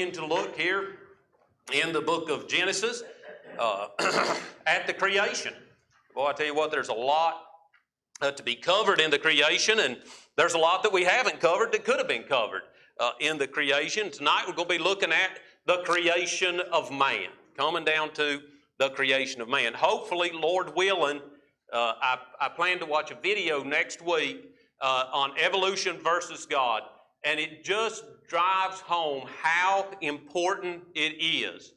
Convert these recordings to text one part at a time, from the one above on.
continuing to look here in the book of Genesis uh, at the creation. Boy, I tell you what, there's a lot uh, to be covered in the creation, and there's a lot that we haven't covered that could have been covered uh, in the creation. Tonight we're going to be looking at the creation of man, coming down to the creation of man. Hopefully, Lord willing, uh, I, I, plan to watch a video next week uh, on evolution versus God, and it just drives home how important it is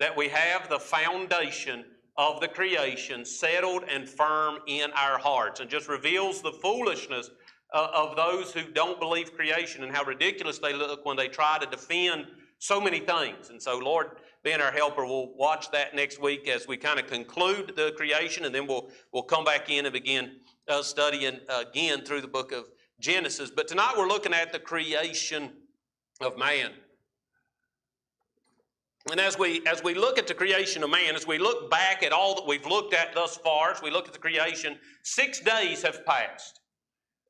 that we have the foundation of the creation settled and firm in our hearts and just reveals the foolishness uh, of those who don't believe creation and how ridiculous they look when they try to defend so many things. And so, Lord, being our helper, we'll watch that next week as we kind of conclude the creation, and then we'll we'll come back in and begin uh, studying again through the book of Genesis. But tonight we're looking at the creation of man. And as we, as we look at the creation of man, as we look back at all that we've looked at thus far, as we look at the creation, six days have passed.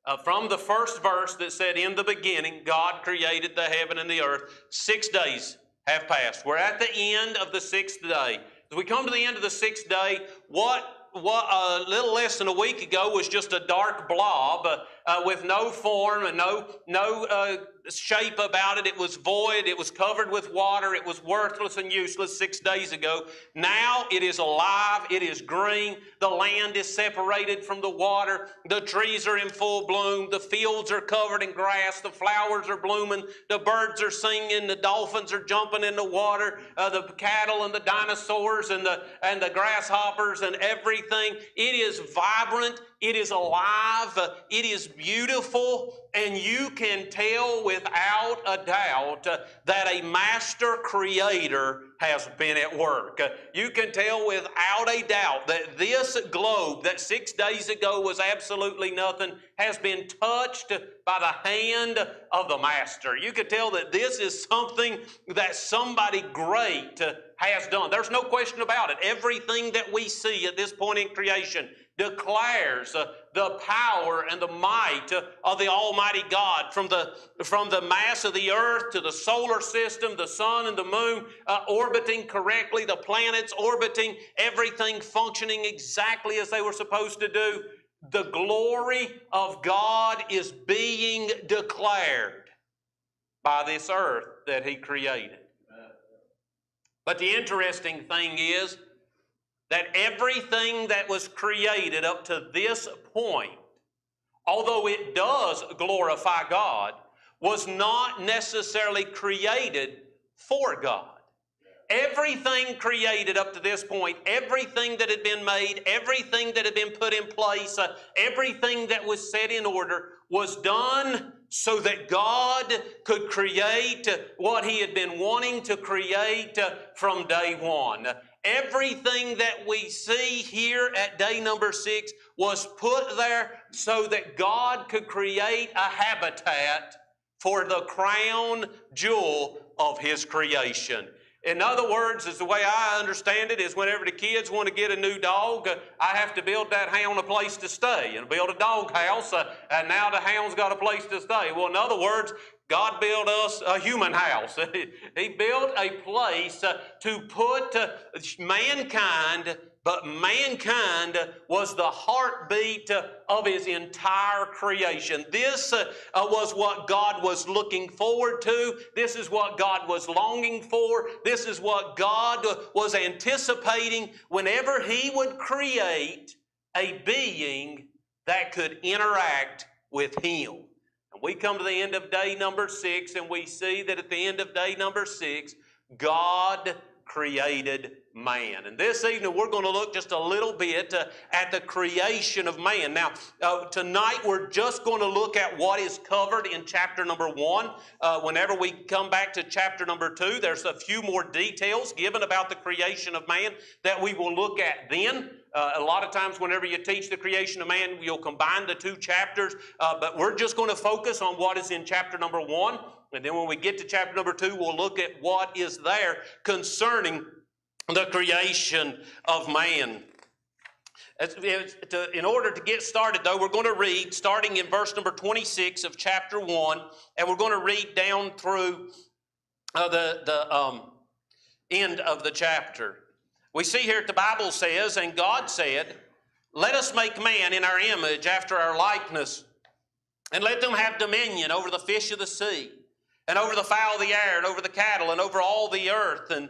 Uh, from the first verse that said, In the beginning, God created the heaven and the earth, six days have passed. We're at the end of the sixth day. As we come to the end of the sixth day, what what a little less than a week ago was just a dark blob uh, uh, with no form and no no uh, shape about it. It was void. It was covered with water. It was worthless and useless six days ago. Now it is alive. It is green. The land is separated from the water. The trees are in full bloom. The fields are covered in grass. The flowers are blooming. The birds are singing. The dolphins are jumping in the water. Uh, the cattle and the dinosaurs and the and the grasshoppers and everything. It is vibrant. It is alive. It is beautiful. And you can tell without a doubt that a master creator has been at work. You can tell without a doubt that this globe that six days ago was absolutely nothing has been touched by the hand of the master. You can tell that this is something that somebody great has done. There's no question about it. Everything that we see at this point in creation declares uh, the power and the might uh, of the Almighty God from the, from the mass of the earth to the solar system, the sun and the moon uh, orbiting correctly, the planets orbiting, everything functioning exactly as they were supposed to do. The glory of God is being declared by this earth that He created. But the interesting thing is, that everything that was created up to this point, although it does glorify God, was not necessarily created for God. Everything created up to this point, everything that had been made, everything that had been put in place, uh, everything that was set in order was done so that God could create what He had been wanting to create uh, from day one. Everything that we see here at day number six was put there so that God could create a habitat for the crown jewel of His creation. In other words, is the way I understand it is whenever the kids want to get a new dog, I have to build that hound a place to stay and build a dog house, uh, and now the hound's got a place to stay. Well, in other words, God built us a human house. he built a place to put mankind, but mankind was the heartbeat of His entire creation. This uh, was what God was looking forward to. This is what God was longing for. This is what God was anticipating whenever He would create a being that could interact with Him. And we come to the end of day number six, and we see that at the end of day number six, God created man. And this evening, we're going to look just a little bit uh, at the creation of man. Now, uh, tonight, we're just going to look at what is covered in chapter number one. Uh, whenever we come back to chapter number two, there's a few more details given about the creation of man that we will look at then. Uh, a lot of times, whenever you teach the creation of man, you'll combine the two chapters, uh, but we're just going to focus on what is in chapter number one. And then when we get to chapter number two, we'll look at what is there concerning the creation of man. In order to get started, though, we're going to read starting in verse number 26 of chapter 1, and we're going to read down through uh, the, the um, end of the chapter. We see here the Bible says, and God said, Let us make man in our image after our likeness, and let them have dominion over the fish of the sea, and over the fowl of the air, and over the cattle, and over all the earth, and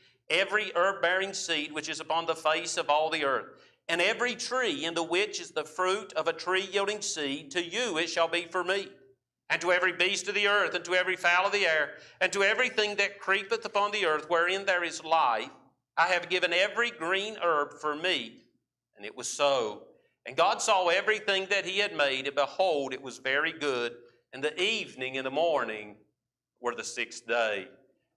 every herb bearing seed which is upon the face of all the earth, and every tree in the which is the fruit of a tree yielding seed, to you it shall be for meat and to every beast of the earth, and to every fowl of the air, and to everything that creepeth upon the earth, wherein there is life, I have given every green herb for meat. And it was so. And God saw everything that he had made, and behold, it was very good. And the evening and the morning were the sixth day.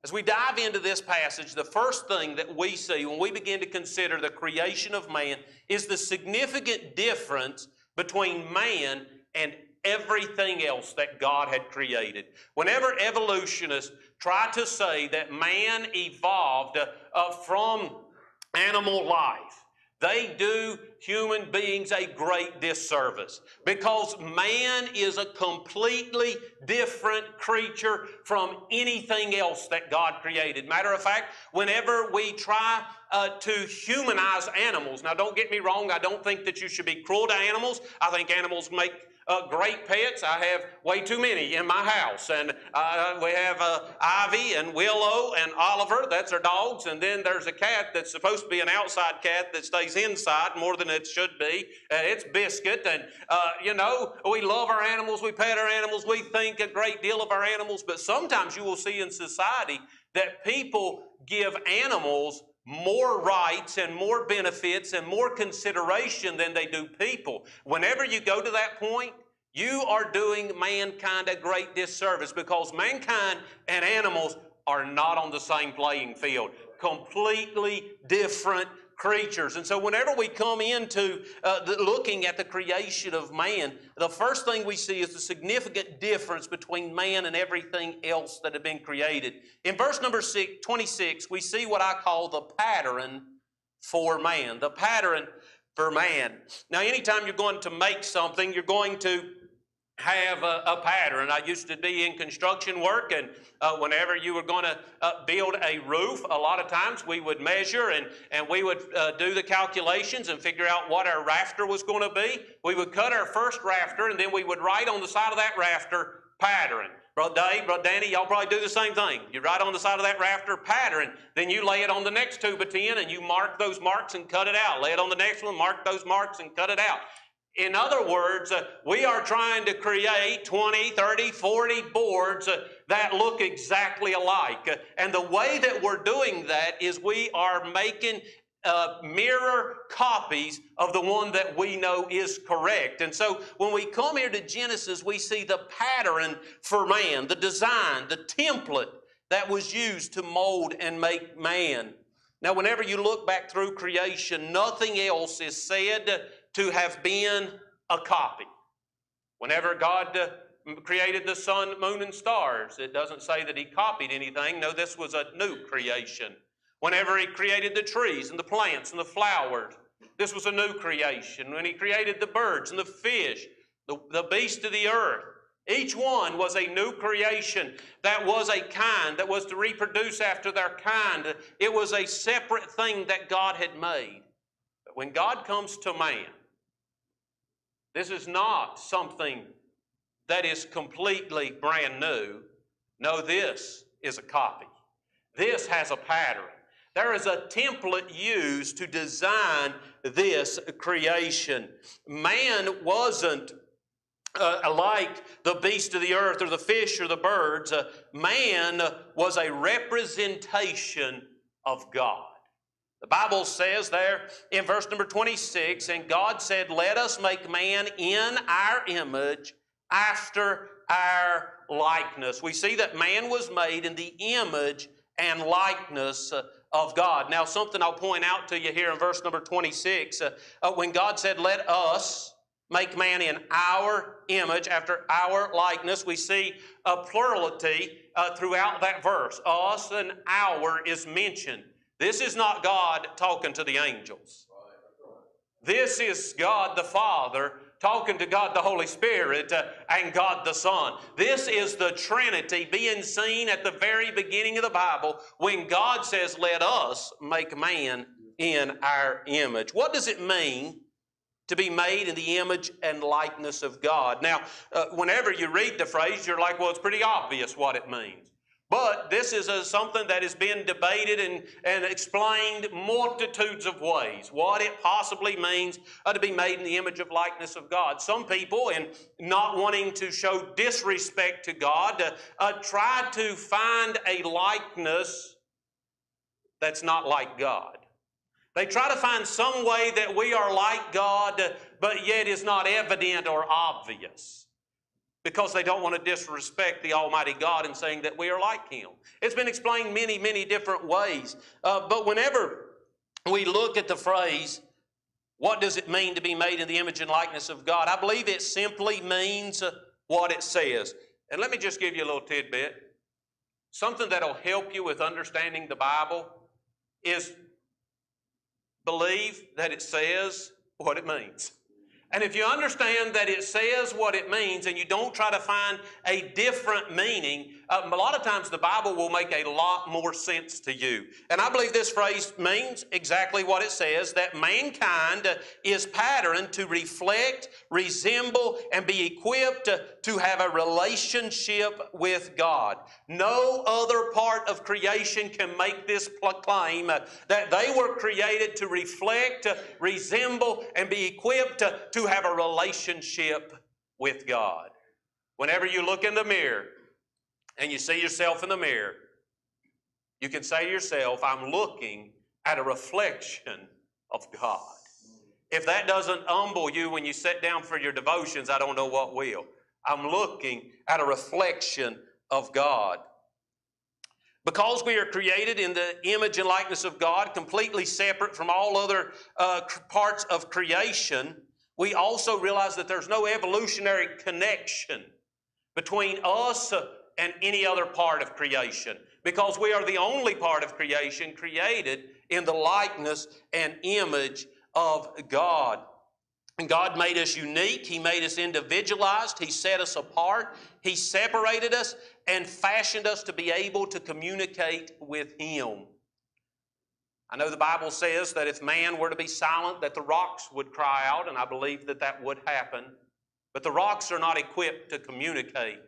As we dive into this passage, the first thing that we see when we begin to consider the creation of man is the significant difference between man and everything else that God had created. Whenever evolutionists try to say that man evolved uh, from animal life, they do human beings a great disservice because man is a completely different creature from anything else that God created. Matter of fact, whenever we try uh, to humanize animals, now don't get me wrong, I don't think that you should be cruel to animals. I think animals make uh, great pets. I have way too many in my house. And uh, we have uh, Ivy and Willow and Oliver. That's our dogs. And then there's a cat that's supposed to be an outside cat that stays inside more than it should be. It's Biscuit. And, uh, you know, we love our animals. We pet our animals. We think a great deal of our animals. But sometimes you will see in society that people give animals more rights and more benefits and more consideration than they do people. Whenever you go to that point, you are doing mankind a great disservice because mankind and animals are not on the same playing field. Completely different creatures. And so, whenever we come into uh, the, looking at the creation of man, the first thing we see is the significant difference between man and everything else that had been created. In verse number six, 26, we see what I call the pattern for man. The pattern for man. Now, anytime you're going to make something, you're going to have a, a, pattern. I used to be in construction work, and uh, whenever you were going to uh, build a roof, a lot of times we would measure and, and we would uh, do the calculations and figure out what our rafter was going to be. We would cut our first rafter, and then we would write on the side of that rafter pattern. Brother Dave, Brother Danny, y'all probably do the same thing. You write on the side of that rafter pattern, then you lay it on the next two by ten and you mark those marks and cut it out. Lay it on the next one, mark those marks and cut it out. In other words, uh, we are trying to create 20, 30, 40 boards uh, that look exactly alike. Uh, and the way that we're doing that is we are making mirror copies of the one that we know is correct. And so when we come here to Genesis, we see the pattern for man, the design, the template that was used to mold and make man. Now, whenever you look back through creation, nothing else is said to have been a copy. Whenever God uh, created the sun, moon, and stars, it doesn't say that He copied anything. No, this was a new creation. Whenever He created the trees and the plants and the flowers, this was a new creation. When He created the birds and the fish, the, the beasts of the earth, each one was a new creation that was a kind, that was to reproduce after their kind. It was a separate thing that God had made. But when God comes to man, this is not something that is completely brand new. No, this is a copy. This has a pattern. There is a template used to design this creation. Man wasn't uh, like the beast of the earth or the fish or the birds. Uh, man was a representation of God. The Bible says there in verse number 26, and God said, Let us make man in our image after our likeness. We see that man was made in the image and likeness uh, of God. Now, something I'll point out to you here in verse number 26 uh, uh, when God said, Let us make man in our image, after our likeness, we see a plurality uh, throughout that verse. Us and our is mentioned. This is not God talking to the angels. This is God the Father talking to God the Holy Spirit uh, and God the Son. This is the Trinity being seen at the very beginning of the Bible when God says, Let us make man in our image. What does it mean to be made in the image and likeness of God? Now, uh, whenever you read the phrase, you're like, Well, it's pretty obvious what it means. But this is a, something that has been debated and, and explained multitudes of ways, what it possibly means to be made in the image of likeness of God. Some people, in not wanting to show disrespect to God, uh, uh, try to find a likeness that's not like God. They try to find some way that we are like God, but yet is not evident or obvious because they don't want to disrespect the Almighty God in saying that we are like Him. It's been explained many, many different ways. Uh, but whenever we look at the phrase, what does it mean to be made in the image and likeness of God? I believe it simply means uh, what it says. And let me just give you a little tidbit. Something that'll help you with understanding the Bible is believe that it says what it means. And if you understand that it says what it means and you don't try to find a different meaning, uh, a lot of times the Bible will make a lot more sense to you. And I believe this phrase means exactly what it says that mankind is patterned to reflect, resemble, and be equipped to have a relationship with God. No other part of creation can make this claim that they were created to reflect, resemble, and be equipped to have a relationship with God. Whenever you look in the mirror, and you see yourself in the mirror, you can say to yourself, I'm looking at a reflection of God. If that doesn't humble you when you sit down for your devotions, I don't know what will. I'm looking at a reflection of God. Because we are created in the image and likeness of God, completely separate from all other uh, parts of creation, we also realize that there's no evolutionary connection between us and any other part of creation because we are the only part of creation created in the likeness and image of God. And God made us unique. He made us individualized. He set us apart. He separated us and fashioned us to be able to communicate with Him. I know the Bible says that if man were to be silent, that the rocks would cry out, and I believe that that would happen. But the rocks are not equipped to communicate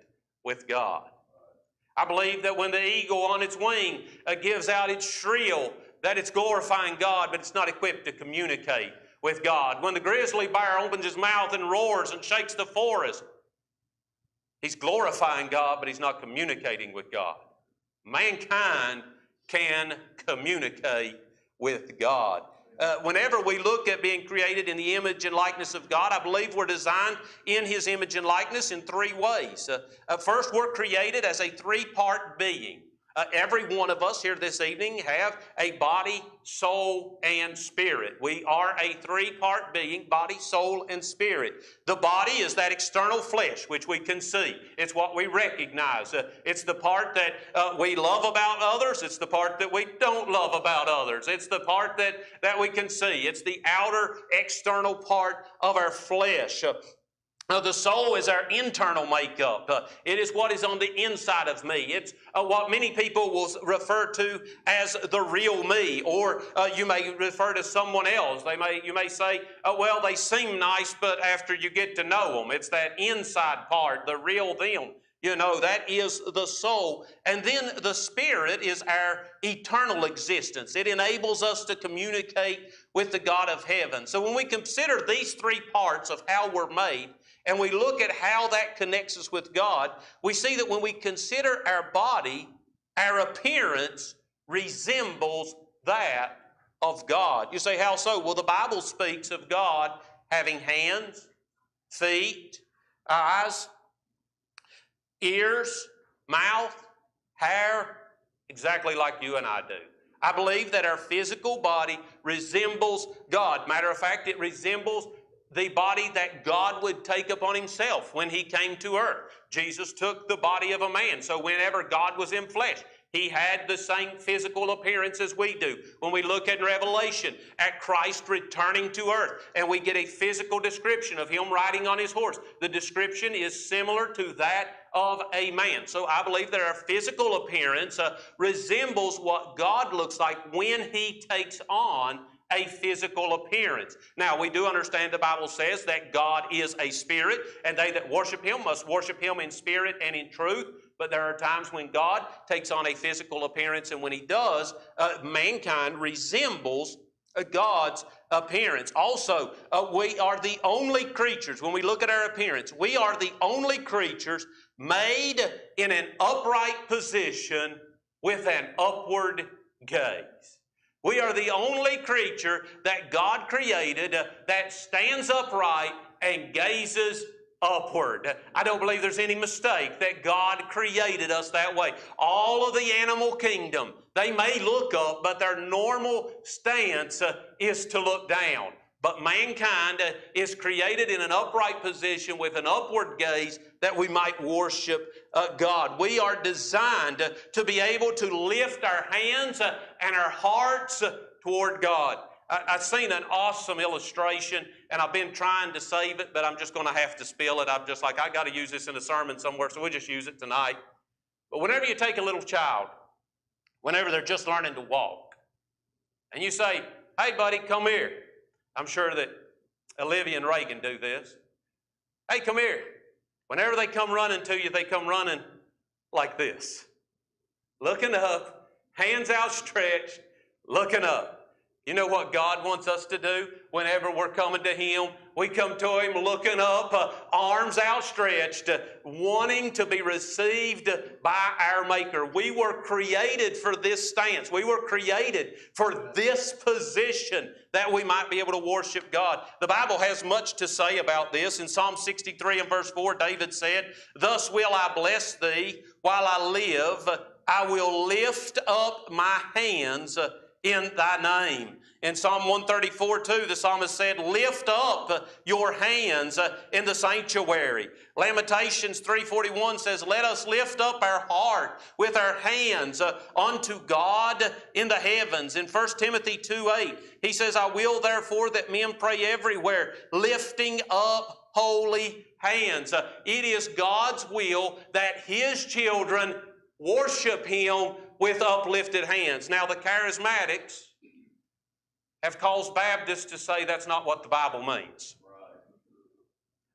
with God. I believe that when the eagle on its wing uh, gives out its shrill, that it's glorifying God, but it's not equipped to communicate with God. When the grizzly bear opens his mouth and roars and shakes the forest, he's glorifying God, but he's not communicating with God. Mankind can communicate with God. Uh, whenever we look at being created in the image and likeness of God, I believe we're designed in His image and likeness in three ways. Uh, uh, first, we're created as a three part being. Uh, every one of us here this evening have a body, soul, and spirit. We are a three-part being, body, soul, and spirit. The body is that external flesh which we can see. It's what we recognize. Uh, it's the part that uh, we love about others. It's the part that we don't love about others. It's the part that, that we can see. It's the outer external part of our flesh. Now, the soul is our internal makeup. Uh, it is what is on the inside of me. It's uh, what many people will refer to as the real me, or uh, you may refer to someone else. They may, you may say, uh, well, they seem nice, but after you get to know them, it's that inside part, the real them. You know, that is the soul. And then the spirit is our eternal existence. It enables us to communicate with the God of heaven. So when we consider these three parts of how we're made, and we look at how that connects us with God, we see that when we consider our body, our appearance resembles that of God. You say, how so? Well, the Bible speaks of God having hands, feet, eyes, ears, mouth, hair, exactly like you and I do. I believe that our physical body resembles God. Matter of fact, it resembles the body that God would take upon himself when he came to earth. Jesus took the body of a man. So whenever God was in flesh, he had the same physical appearance as we do. When we look at Revelation, at Christ returning to earth, and we get a physical description of him riding on his horse, the description is similar to that of a man. So I believe that our physical appearance uh, resembles what God looks like when he takes on a physical appearance. Now, we do understand the Bible says that God is a spirit, and they that worship him must worship him in spirit and in truth. But there are times when God takes on a physical appearance, and when He does, uh, mankind resembles uh, God's appearance. Also, uh, we are the only creatures, when we look at our appearance, we are the only creatures made in an upright position with an upward gaze. We are the only creature that God created uh, that stands upright and gazes upward. I don't believe there's any mistake that God created us that way. All of the animal kingdom, they may look up, but their normal stance uh, is to look down. But mankind uh, is created in an upright position with an upward gaze that we might worship God. We are designed to be able to lift our hands and our hearts toward God. I, have seen an awesome illustration, and I've been trying to save it, but I'm just going to have to spill it. I'm just like, I got to use this in a sermon somewhere, so we'll just use it tonight. But whenever you take a little child, whenever they're just learning to walk, and you say, Hey, buddy, come here. I'm sure that Olivia and Reagan do this. Hey, come here. Whenever they come running to you, they come running like this looking up, hands outstretched, looking up. You know what God wants us to do whenever we're coming to Him? We come to Him looking up, uh, arms outstretched, uh, wanting to be received by our Maker. We were created for this stance. We were created for this position that we might be able to worship God. The Bible has much to say about this. In Psalm 63 and verse 4, David said, Thus will I bless thee while I live. I will lift up my hands in thy name. In Psalm 134 2, the psalmist said, Lift up your hands in the sanctuary. Lamentations 3:41 says, Let us lift up our heart with our hands unto God in the heavens. In 1 Timothy 2 8, he says, I will therefore that men pray everywhere, lifting up holy hands. It is God's will that His children worship Him with uplifted hands. Now, the charismatics have caused Baptists to say that's not what the Bible means.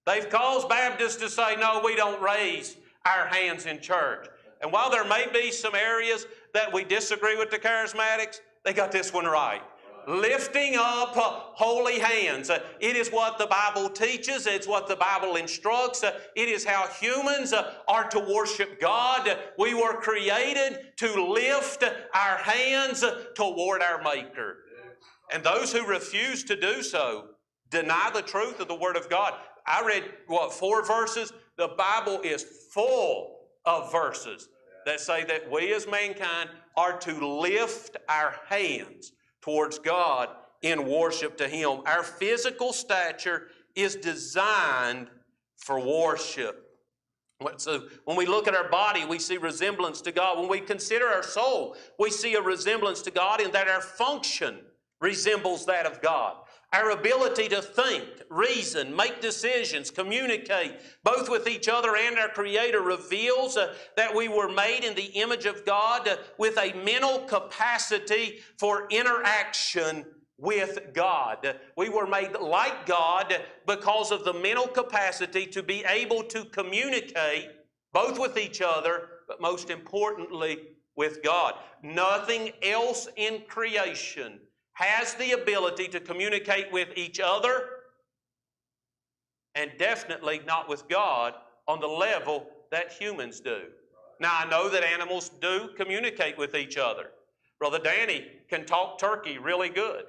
They've caused Baptists to say, no, we don't raise our hands in church. And while there may be some areas that we disagree with the charismatics, they got this one right lifting up holy hands. It is what the Bible teaches, it's what the Bible instructs, it is how humans are to worship God. We were created to lift our hands toward our Maker. And those who refuse to do so deny the truth of the Word of God. I read, what, four verses? The Bible is full of verses that say that we as mankind are to lift our hands towards God in worship to Him. Our physical stature is designed for worship. So when we look at our body, we see resemblance to God. When we consider our soul, we see a resemblance to God in that our function resembles that of God. Our ability to think, reason, make decisions, communicate, both with each other and our Creator, reveals uh, that we were made in the image of God uh, with a mental capacity for interaction with God. We were made like God because of the mental capacity to be able to communicate both with each other, but most importantly, with God. Nothing else in creation has the ability to communicate with each other and definitely not with God on the level that humans do. Now, I know that animals do communicate with each other. Brother Danny can talk turkey really good.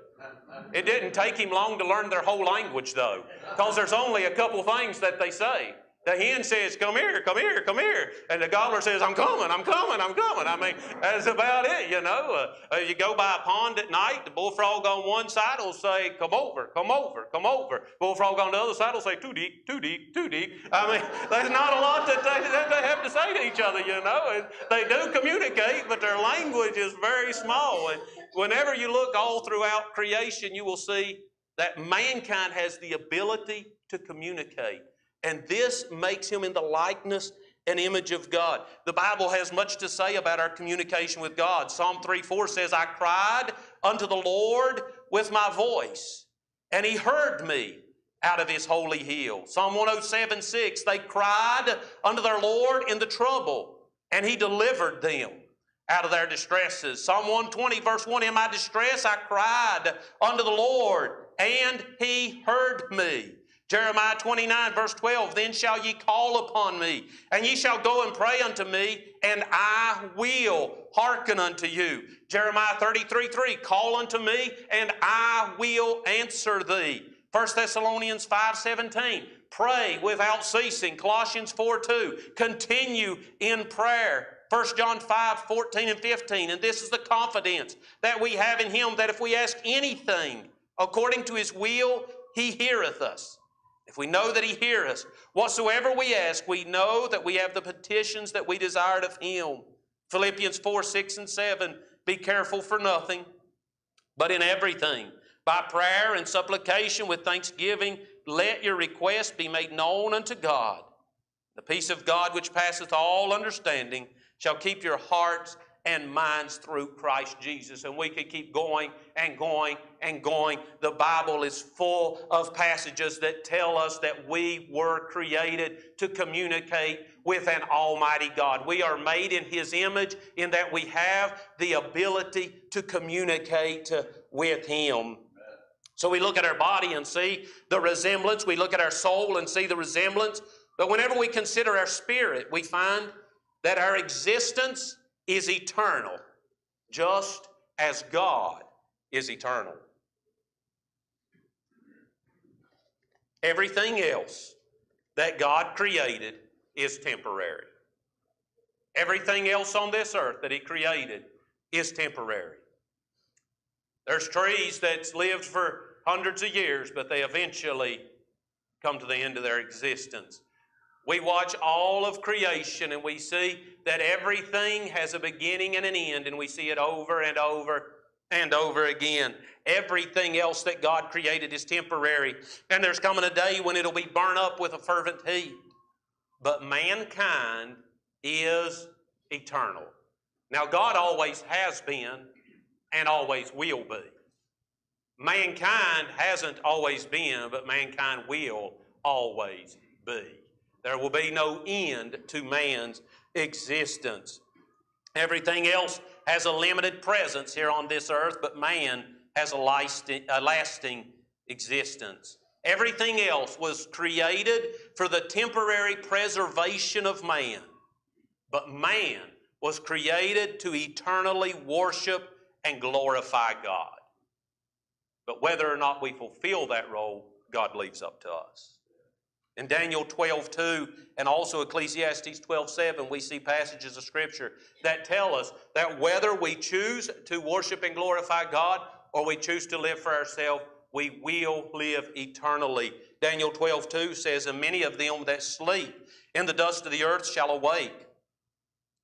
It didn't take him long to learn their whole language, though, because there's only a couple things that they say. The hen says, Come here, come here, come here. And the gobbler says, I'm coming, I'm coming, I'm coming. I mean, that's about it, you know. Uh, uh, you go by a pond at night, the bullfrog on one side will say, Come over, come over, come over. Bullfrog on the other side will say, Too deep, too deep, too deep. I mean, there's not a lot that they, that they have to say to each other, you know. And they do communicate, but their language is very small. And whenever you look all throughout creation, you will see that mankind has the ability to communicate. And this makes him in the likeness and image of God. The Bible has much to say about our communication with God. Psalm 3 4 says, I cried unto the Lord with my voice, and he heard me out of his holy hill. Psalm 107 6, they cried unto their Lord in the trouble, and he delivered them out of their distresses. Psalm 120, verse 1 In my distress I cried unto the Lord, and he heard me. Jeremiah 29, verse 12, Then shall ye call upon me, and ye shall go and pray unto me, and I will hearken unto you. Jeremiah 33, 3, Call unto me, and I will answer thee. 1 Thessalonians 5, 17, Pray without ceasing. Colossians 4, 2, Continue in prayer. 1 John 5, 14 and 15, and this is the confidence that we have in Him that if we ask anything according to His will, He heareth us. If we know that He hears us, whatsoever we ask, we know that we have the petitions that we desired of Him. Philippians 4 6 and 7 Be careful for nothing, but in everything, by prayer and supplication with thanksgiving, let your requests be made known unto God. The peace of God, which passeth all understanding, shall keep your hearts and minds through Christ Jesus. And we could keep going and going and going. The Bible is full of passages that tell us that we were created to communicate with an Almighty God. We are made in His image in that we have the ability to communicate with Him. So we look at our body and see the resemblance. We look at our soul and see the resemblance. But whenever we consider our spirit, we find that our existence is eternal, just as God is eternal. Everything else that God created is temporary. Everything else on this earth that He created is temporary. There's trees that's lived for hundreds of years, but they eventually come to the end of their existence. We watch all of creation and we see that everything has a beginning and an end, and we see it over and over and over again. Everything else that God created is temporary, and there's coming a day when it'll be burned up with a fervent heat. But mankind is eternal. Now, God always has been and always will be. Mankind hasn't always been, but mankind will always be. There will be no end to man's existence. Everything else has a limited presence here on this earth, but man has a lasting, a lasting existence. Everything else was created for the temporary preservation of man, but man was created to eternally worship and glorify God. But whether or not we fulfill that role, God leaves up to us. In Daniel 12, 2, and also Ecclesiastes 12, 7, we see passages of Scripture that tell us that whether we choose to worship and glorify God or we choose to live for ourselves, we will live eternally. Daniel 12, 2 says, And many of them that sleep in the dust of the earth shall awake,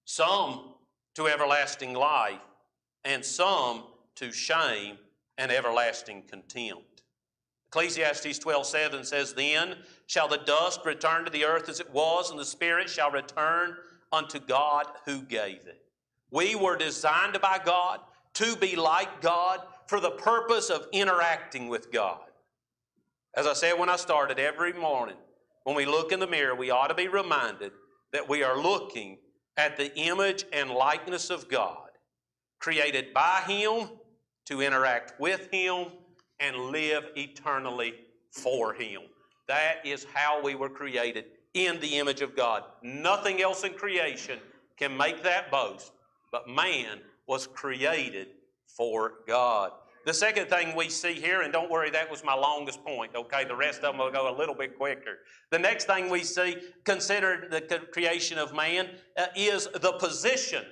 some to everlasting life, and some to shame and everlasting contempt. Ecclesiastes 12, 7 says, Then shall the dust return to the earth as it was, and the spirit shall return unto God who gave it. We were designed by God to be like God for the purpose of interacting with God. As I said when I started, every morning when we look in the mirror, we ought to be reminded that we are looking at the image and likeness of God, created by Him to interact with Him and live eternally for Him. That is how we were created in the image of God. Nothing else in creation can make that boast, but man was created for God. The second thing we see here, and don't worry, that was my longest point, okay? The rest of them will go a little bit quicker. The next thing we see, considered the creation of man, uh, is the position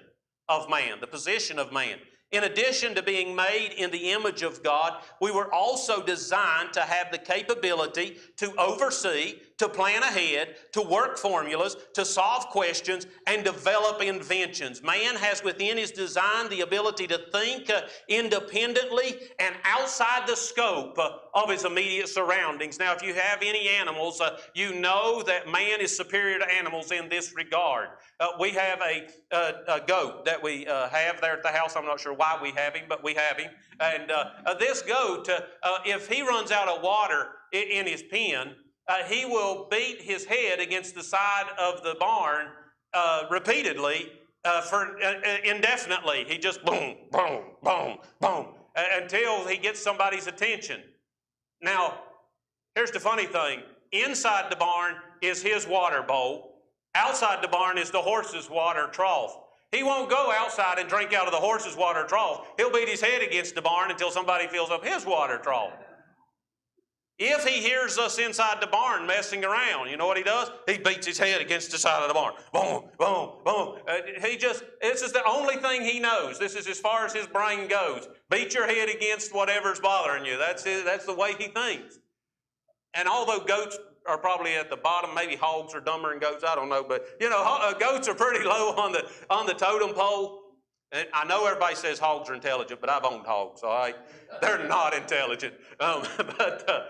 of man. The position of man. In addition to being made in the image of God, we were also designed to have the capability to oversee, to plan ahead, to work formulas, to solve questions, and develop inventions. Man has within his design the ability to think uh, independently and outside the scope uh, of his immediate surroundings. Now, if you have any animals, uh, you know that man is superior to animals in this regard. Uh, we have a, a, goat that we have there at the house. I'm not sure why we have him, but we have him. And this goat, if he runs out of water in his pen, Uh, he will beat his head against the side of the barn uh, repeatedly uh, for indefinitely. He just boom, boom, boom, boom until he gets somebody's attention. Now, here's the funny thing inside the barn is his water bowl Outside the barn is the horse's water trough. He won't go outside and drink out of the horse's water trough. He'll beat his head against the barn until somebody fills up his water trough. If he hears us inside the barn messing around, you know what he does? He beats his head against the side of the barn. Boom, boom, boom. Uh, he just, this is the only thing he knows. This is as far as his brain goes. Beat your head against whatever's bothering you. That's, that's the way he thinks. And although goats are probably at the bottom. Maybe hogs are dumber than goats. I don't know, but you know, uh, goats are pretty low on the on the totem pole. And I know everybody says hogs are intelligent, but I've owned hogs. All right, they're not intelligent. Um, but uh,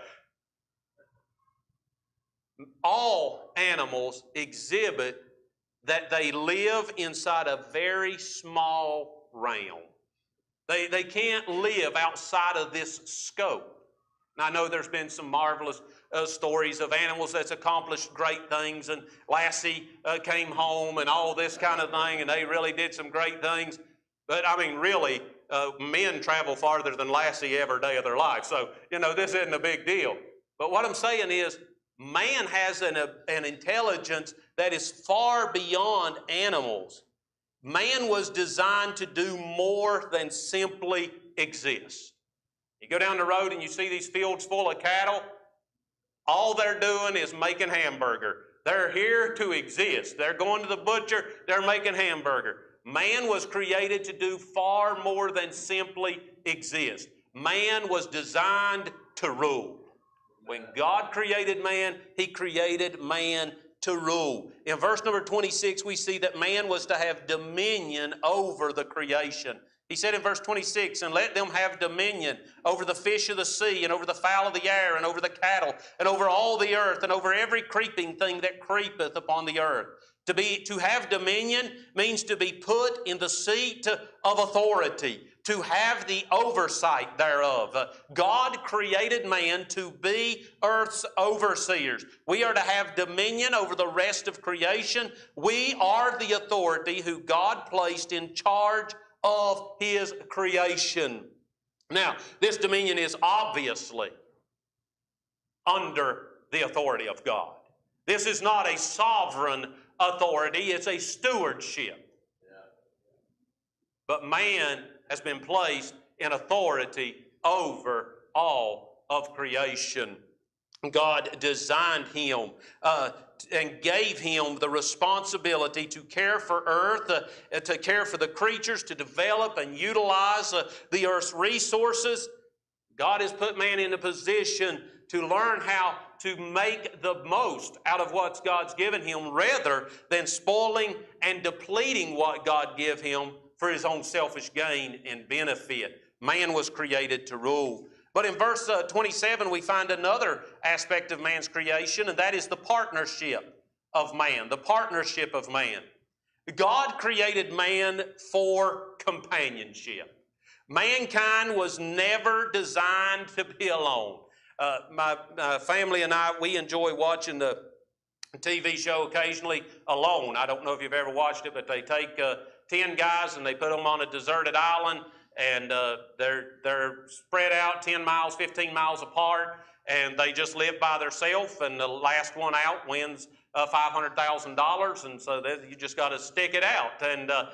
all animals exhibit that they live inside a very small realm. They, they can't live outside of this scope. Now, I know there's been some marvelous uh, stories of animals that's accomplished great things, and Lassie uh, came home and all this kind of thing, and they really did some great things. But I mean, really, uh, men travel farther than Lassie every day of their life. So, you know, this isn't a big deal. But what I'm saying is, man has an, uh, an intelligence that is far beyond animals. Man was designed to do more than simply exist. You go down the road and you see these fields full of cattle, all they're doing is making hamburger. They're here to exist. They're going to the butcher, they're making hamburger. Man was created to do far more than simply exist. Man was designed to rule. When God created man, He created man to rule. In verse number 26, we see that man was to have dominion over the creation. He said in verse 26, and let them have dominion over the fish of the sea, and over the fowl of the air, and over the cattle, and over all the earth, and over every creeping thing that creepeth upon the earth. To, be, to have dominion means to be put in the seat of authority, to have the oversight thereof. God created man to be earth's overseers. We are to have dominion over the rest of creation. We are the authority who God placed in charge of his creation. Now, this dominion is obviously under the authority of God. This is not a sovereign authority, it's a stewardship. But man has been placed in authority over all of creation. God designed him uh, and gave him the responsibility to care for earth, uh, to care for the creatures, to develop and utilize uh, the earth's resources. God has put man in a position to learn how to make the most out of what God's given him rather than spoiling and depleting what God gave him for his own selfish gain and benefit. Man was created to rule. But in verse uh, 27, we find another aspect of man's creation, and that is the partnership of man. The partnership of man. God created man for companionship. Mankind was never designed to be alone. Uh, my uh, family and I, we enjoy watching the TV show occasionally alone. I don't know if you've ever watched it, but they take uh, 10 guys and they put them on a deserted island and uh, they're, they're spread out 10 miles, 15 miles apart, and they just live by themselves, and the last one out wins uh, $500,000, and so you just got to stick it out. And uh,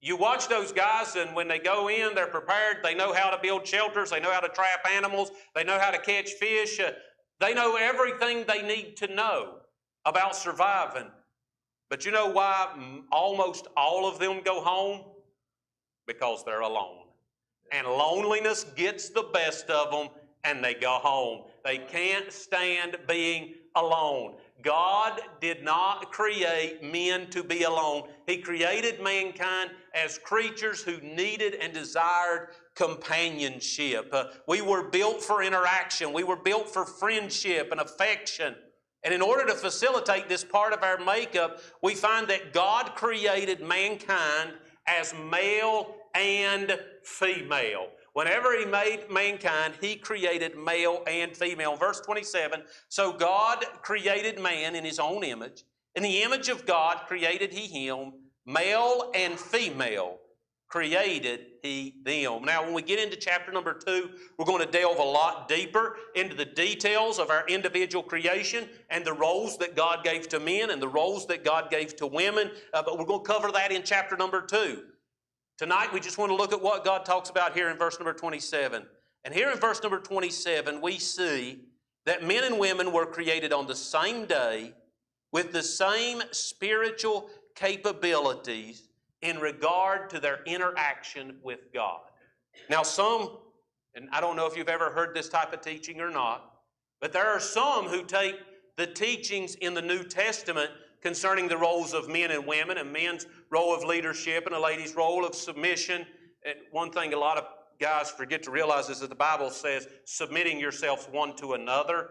you watch those guys, and when they go in, they're prepared. They know how to build shelters. They know how to trap animals. They know how to catch fish. Uh, they know everything they need to know about surviving. But you know why almost all of them go home? Because they're alone. And loneliness gets the best of them, and they go home. They can't stand being alone. God did not create men to be alone. He created mankind as creatures who needed and desired companionship. Uh, we were built for interaction, we were built for friendship and affection. And in order to facilitate this part of our makeup, we find that God created mankind as male and female. Whenever he made mankind, he created male and female. Verse 27 So God created man in his own image. In the image of God created he him, male and female created he them. Now, when we get into chapter number two, we're going to delve a lot deeper into the details of our individual creation and the roles that God gave to men and the roles that God gave to women. Uh, but we're going to cover that in chapter number two. Tonight, we just want to look at what God talks about here in verse number 27. And here in verse number 27, we see that men and women were created on the same day with the same spiritual capabilities in regard to their interaction with God. Now, some, and I don't know if you've ever heard this type of teaching or not, but there are some who take the teachings in the New Testament concerning the roles of men and women, and men's role of leadership and a lady's role of submission. And one thing a lot of guys forget to realize is that the Bible says submitting yourselves one to another.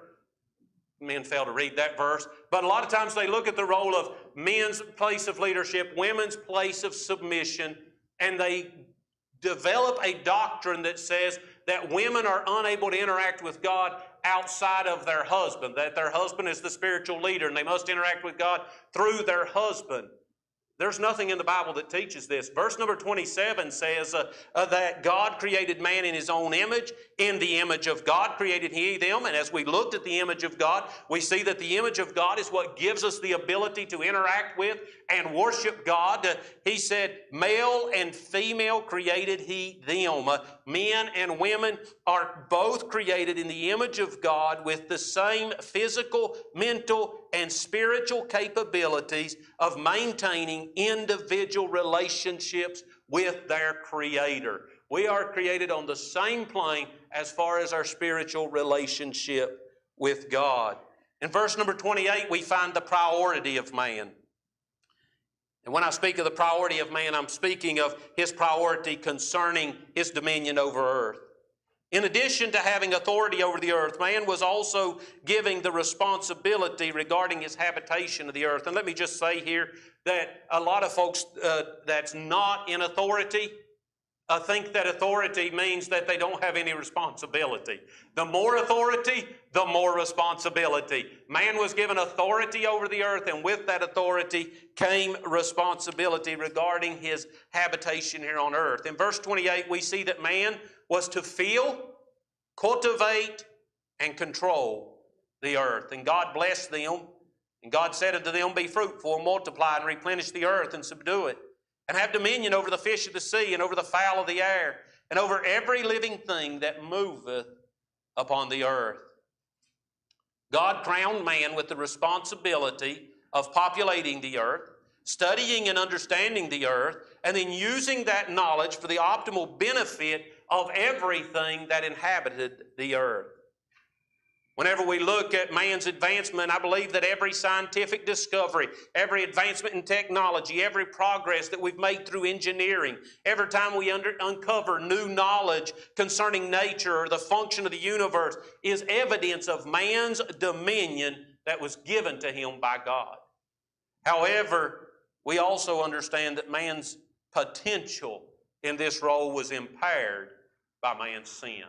Men fail to read that verse. But a lot of times they look at the role of men's place of leadership, women's place of submission, and they develop a doctrine that says that women are unable to interact with God outside of their husband, that their husband is the spiritual leader and they must interact with God through their husband. There's nothing in the Bible that teaches this. Verse number 27 says uh, uh, that God created man in his own image. In the image of God created he them. And as we looked at the image of God, we see that the image of God is what gives us the ability to interact with and worship God. Uh, he said, Male and female created he them. Uh, men and women are both created in the image of God with the same physical, mental, and spiritual capabilities of maintaining individual relationships with their Creator. We are created on the same plane as far as our spiritual relationship with God. In verse number 28, we find the priority of man. And when I speak of the priority of man, I'm speaking of his priority concerning his dominion over earth. In addition to having authority over the earth, man was also giving the responsibility regarding his habitation of the earth. And let me just say here that a lot of folks uh, that's not in authority uh, think that authority means that they don't have any responsibility. The more authority, the more responsibility. Man was given authority over the earth, and with that authority came responsibility regarding his habitation here on earth. In verse 28, we see that man was to feel, cultivate, and control the earth. And God blessed them. And God said unto them, Be fruitful, and multiply, and replenish the earth, and subdue it, and have dominion over the fish of the sea, and over the fowl of the air, and over every living thing that moveth upon the earth. God crowned man with the responsibility of populating the earth, studying and understanding the earth, and then using that knowledge for the optimal benefit of everything that inhabited the earth. Whenever we look at man's advancement, I believe that every scientific discovery, every advancement in technology, every progress that we've made through engineering, every time we under, uncover new knowledge concerning nature or the function of the universe, is evidence of man's dominion that was given to him by God. However, we also understand that man's potential in this role was impaired by man's sin.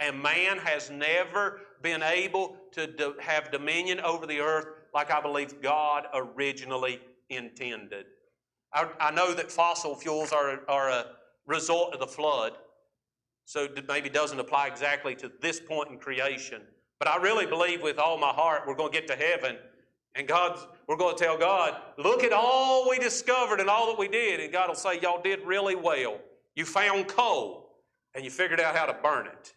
And man has never been able to do, have dominion over the earth like I believe God originally intended. I, I know that fossil fuels are, are a result of the flood, so maybe doesn't apply exactly to this point in creation. But I really believe with all my heart we're going to get to heaven and God's, we're going to tell God, look at all we discovered and all that we did. And God will say, y'all did really well. You found coal and you figured out how to burn it.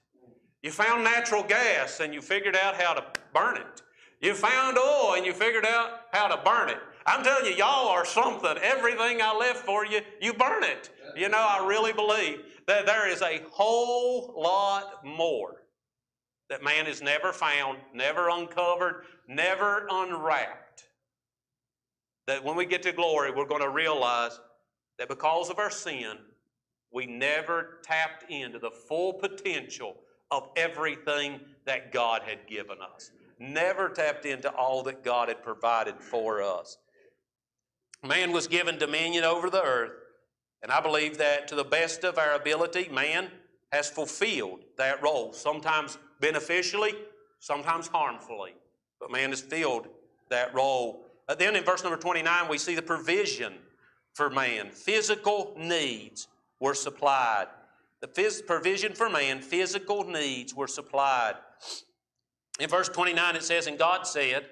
You found natural gas and you figured out how to burn it. You found oil and you figured out how to burn it. I'm telling you, y'all are something. Everything I left for you, you burn it. You know, I really believe that there is a whole lot more that man has never found, never uncovered, never unwrapped. That when we get to glory, we're going to realize that because of our sin, we never tapped into the full potential of everything that God had given us. Never tapped into all that God had provided for us. Man was given dominion over the earth, and I believe that to the best of our ability, man has fulfilled that role, sometimes beneficially, sometimes harmfully. But man has filled that role. Uh, then in verse number 29, we see the provision for man. Physical needs were supplied. The phys- provision for man, physical needs were supplied. In verse 29, it says, And God said,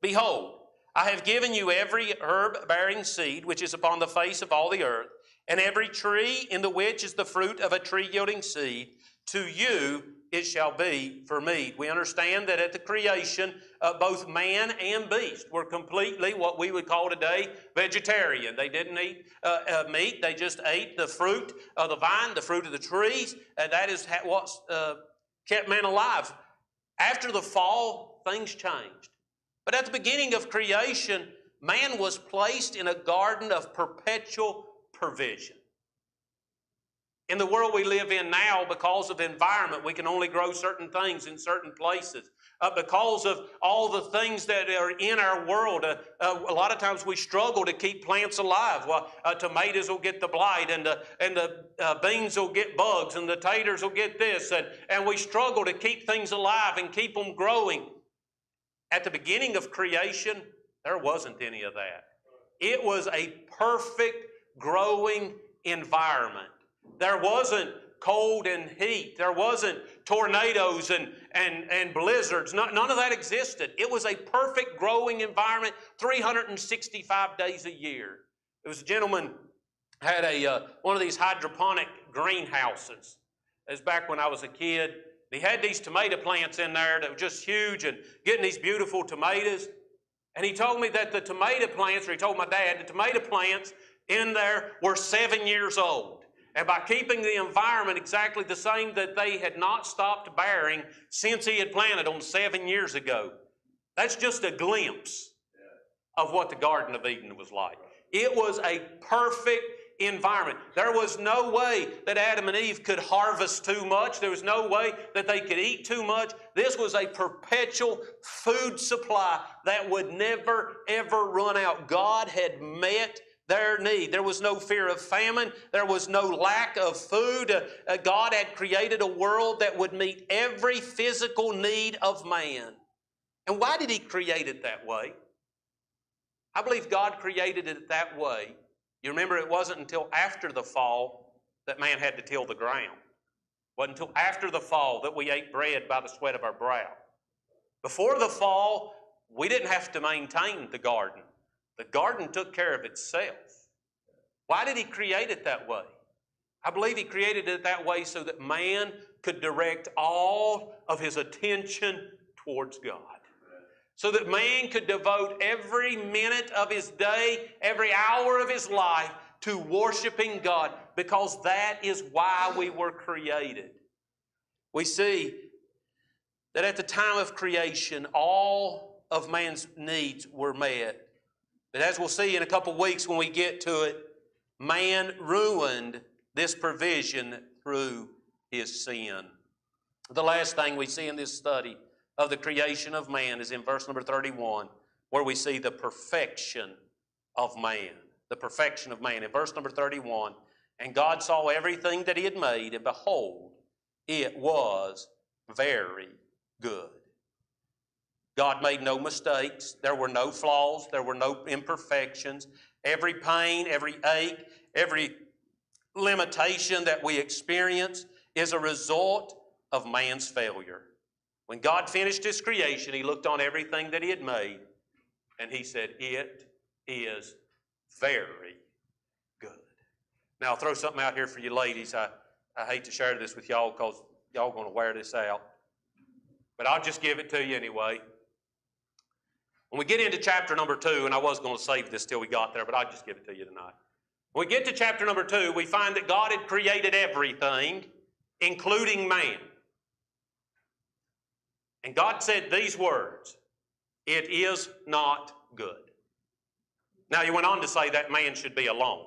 Behold, I have given you every herb bearing seed which is upon the face of all the earth, and every tree in the which is the fruit of a tree yielding seed. To you it shall be for meat. We understand that at the creation, uh, both man and beast were completely what we would call today vegetarian. They didn't eat uh, uh, meat, they just ate the fruit of the vine, the fruit of the trees, and that is what uh, kept man alive. After the fall, things changed. But at the beginning of creation, man was placed in a garden of perpetual provision. In the world we live in now, because of environment, we can only grow certain things in certain places. Uh, because of all the things that are in our world, uh, uh, a lot of times we struggle to keep plants alive. Well, uh, tomatoes will get the blight, and the, and the uh, beans will get bugs, and the taters will get this, and, and we struggle to keep things alive and keep them growing. At the beginning of creation, there wasn't any of that. It was a perfect growing environment. There wasn't cold and heat. There wasn't tornadoes and, and, and blizzards. none of that existed. It was a perfect growing environment 365 days a year. There was a gentleman had a uh, one of these hydroponic greenhouses. It was back when I was a kid. He had these tomato plants in there that were just huge and getting these beautiful tomatoes. And he told me that the tomato plants, or he told my dad, the tomato plants in there were seven years old. And by keeping the environment exactly the same, that they had not stopped bearing since he had planted them seven years ago. That's just a glimpse of what the Garden of Eden was like. It was a perfect environment. There was no way that Adam and Eve could harvest too much. There was no way that they could eat too much. This was a perpetual food supply that would never, ever run out. God had met their need. There was no fear of famine. There was no lack of food. Uh, God had created a world that would meet every physical need of man. And why did He create it that way? I believe God created it that way. You remember, it wasn't until after the fall that man had to till the ground. It wasn't until after the fall that we ate bread by the sweat of our brow. Before the fall, we didn't have to maintain the garden. The garden took care of itself. Why did He create it that way? I believe He created it that way so that man could direct all of his attention towards God. So that man could devote every minute of his day, every hour of his life to worshiping God, because that is why we were created. We see that at the time of creation, all of man's needs were met. But as we'll see in a couple weeks when we get to it, man ruined this provision through his sin. The last thing we see in this study of the creation of man is in verse number 31, where we see the perfection of man. The perfection of man. In verse number 31, and God saw everything that he had made, and behold, it was very good. God made no mistakes. There were no flaws. There were no imperfections. Every pain, every ache, every limitation that we experience is a result of man's failure. When God finished His creation, He looked on everything that He had made, And he said, It is very good. Now, I'll throw something out here for you ladies. I, I hate to share this with y'all because y'all going to wear this out. But I'll just give it to you anyway. When we get into chapter number two, and I was going to save this till we got there, but I'll just give it to you tonight. When we get to chapter number two, we find that God had created everything, including man. And God said these words It is not good. Now, he went on to say that man should be alone.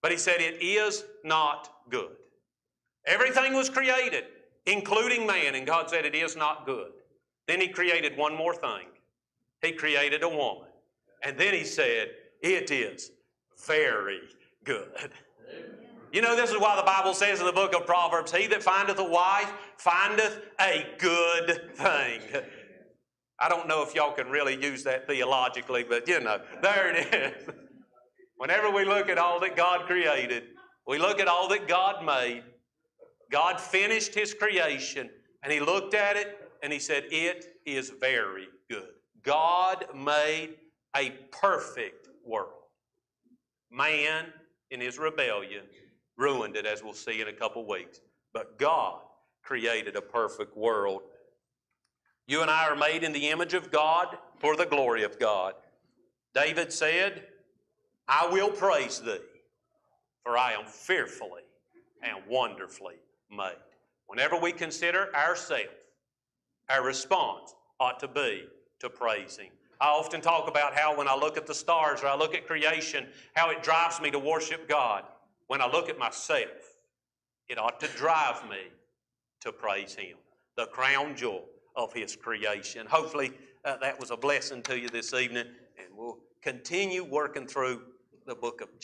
But he said, It is not good. Everything was created, including man, and God said, It is not good. Then he created one more thing. He created a woman. And then he said, It is very good. You know, this is why the Bible says in the book of Proverbs, He that findeth a wife findeth a good thing. I don't know if y'all can really use that theologically, but you know, there it is. Whenever we look at all that God created, we look at all that God made, God finished His creation, and He looked at it and He said, It is very good. God made a perfect world. Man, in his rebellion, ruined it, as we'll see in a couple weeks. But God created a perfect world. You and I are made in the image of God for the glory of God. David said, I will praise thee, for I am fearfully and wonderfully made. Whenever we consider ourselves, our response ought to be to praise Him. I often talk about how when I look at the stars or I look at creation, how it drives me to worship God. When I look at myself, it ought to drive me to praise Him, the crown jewel of His creation. Hopefully, uh, that was a blessing to you this evening, and we'll continue working through the book of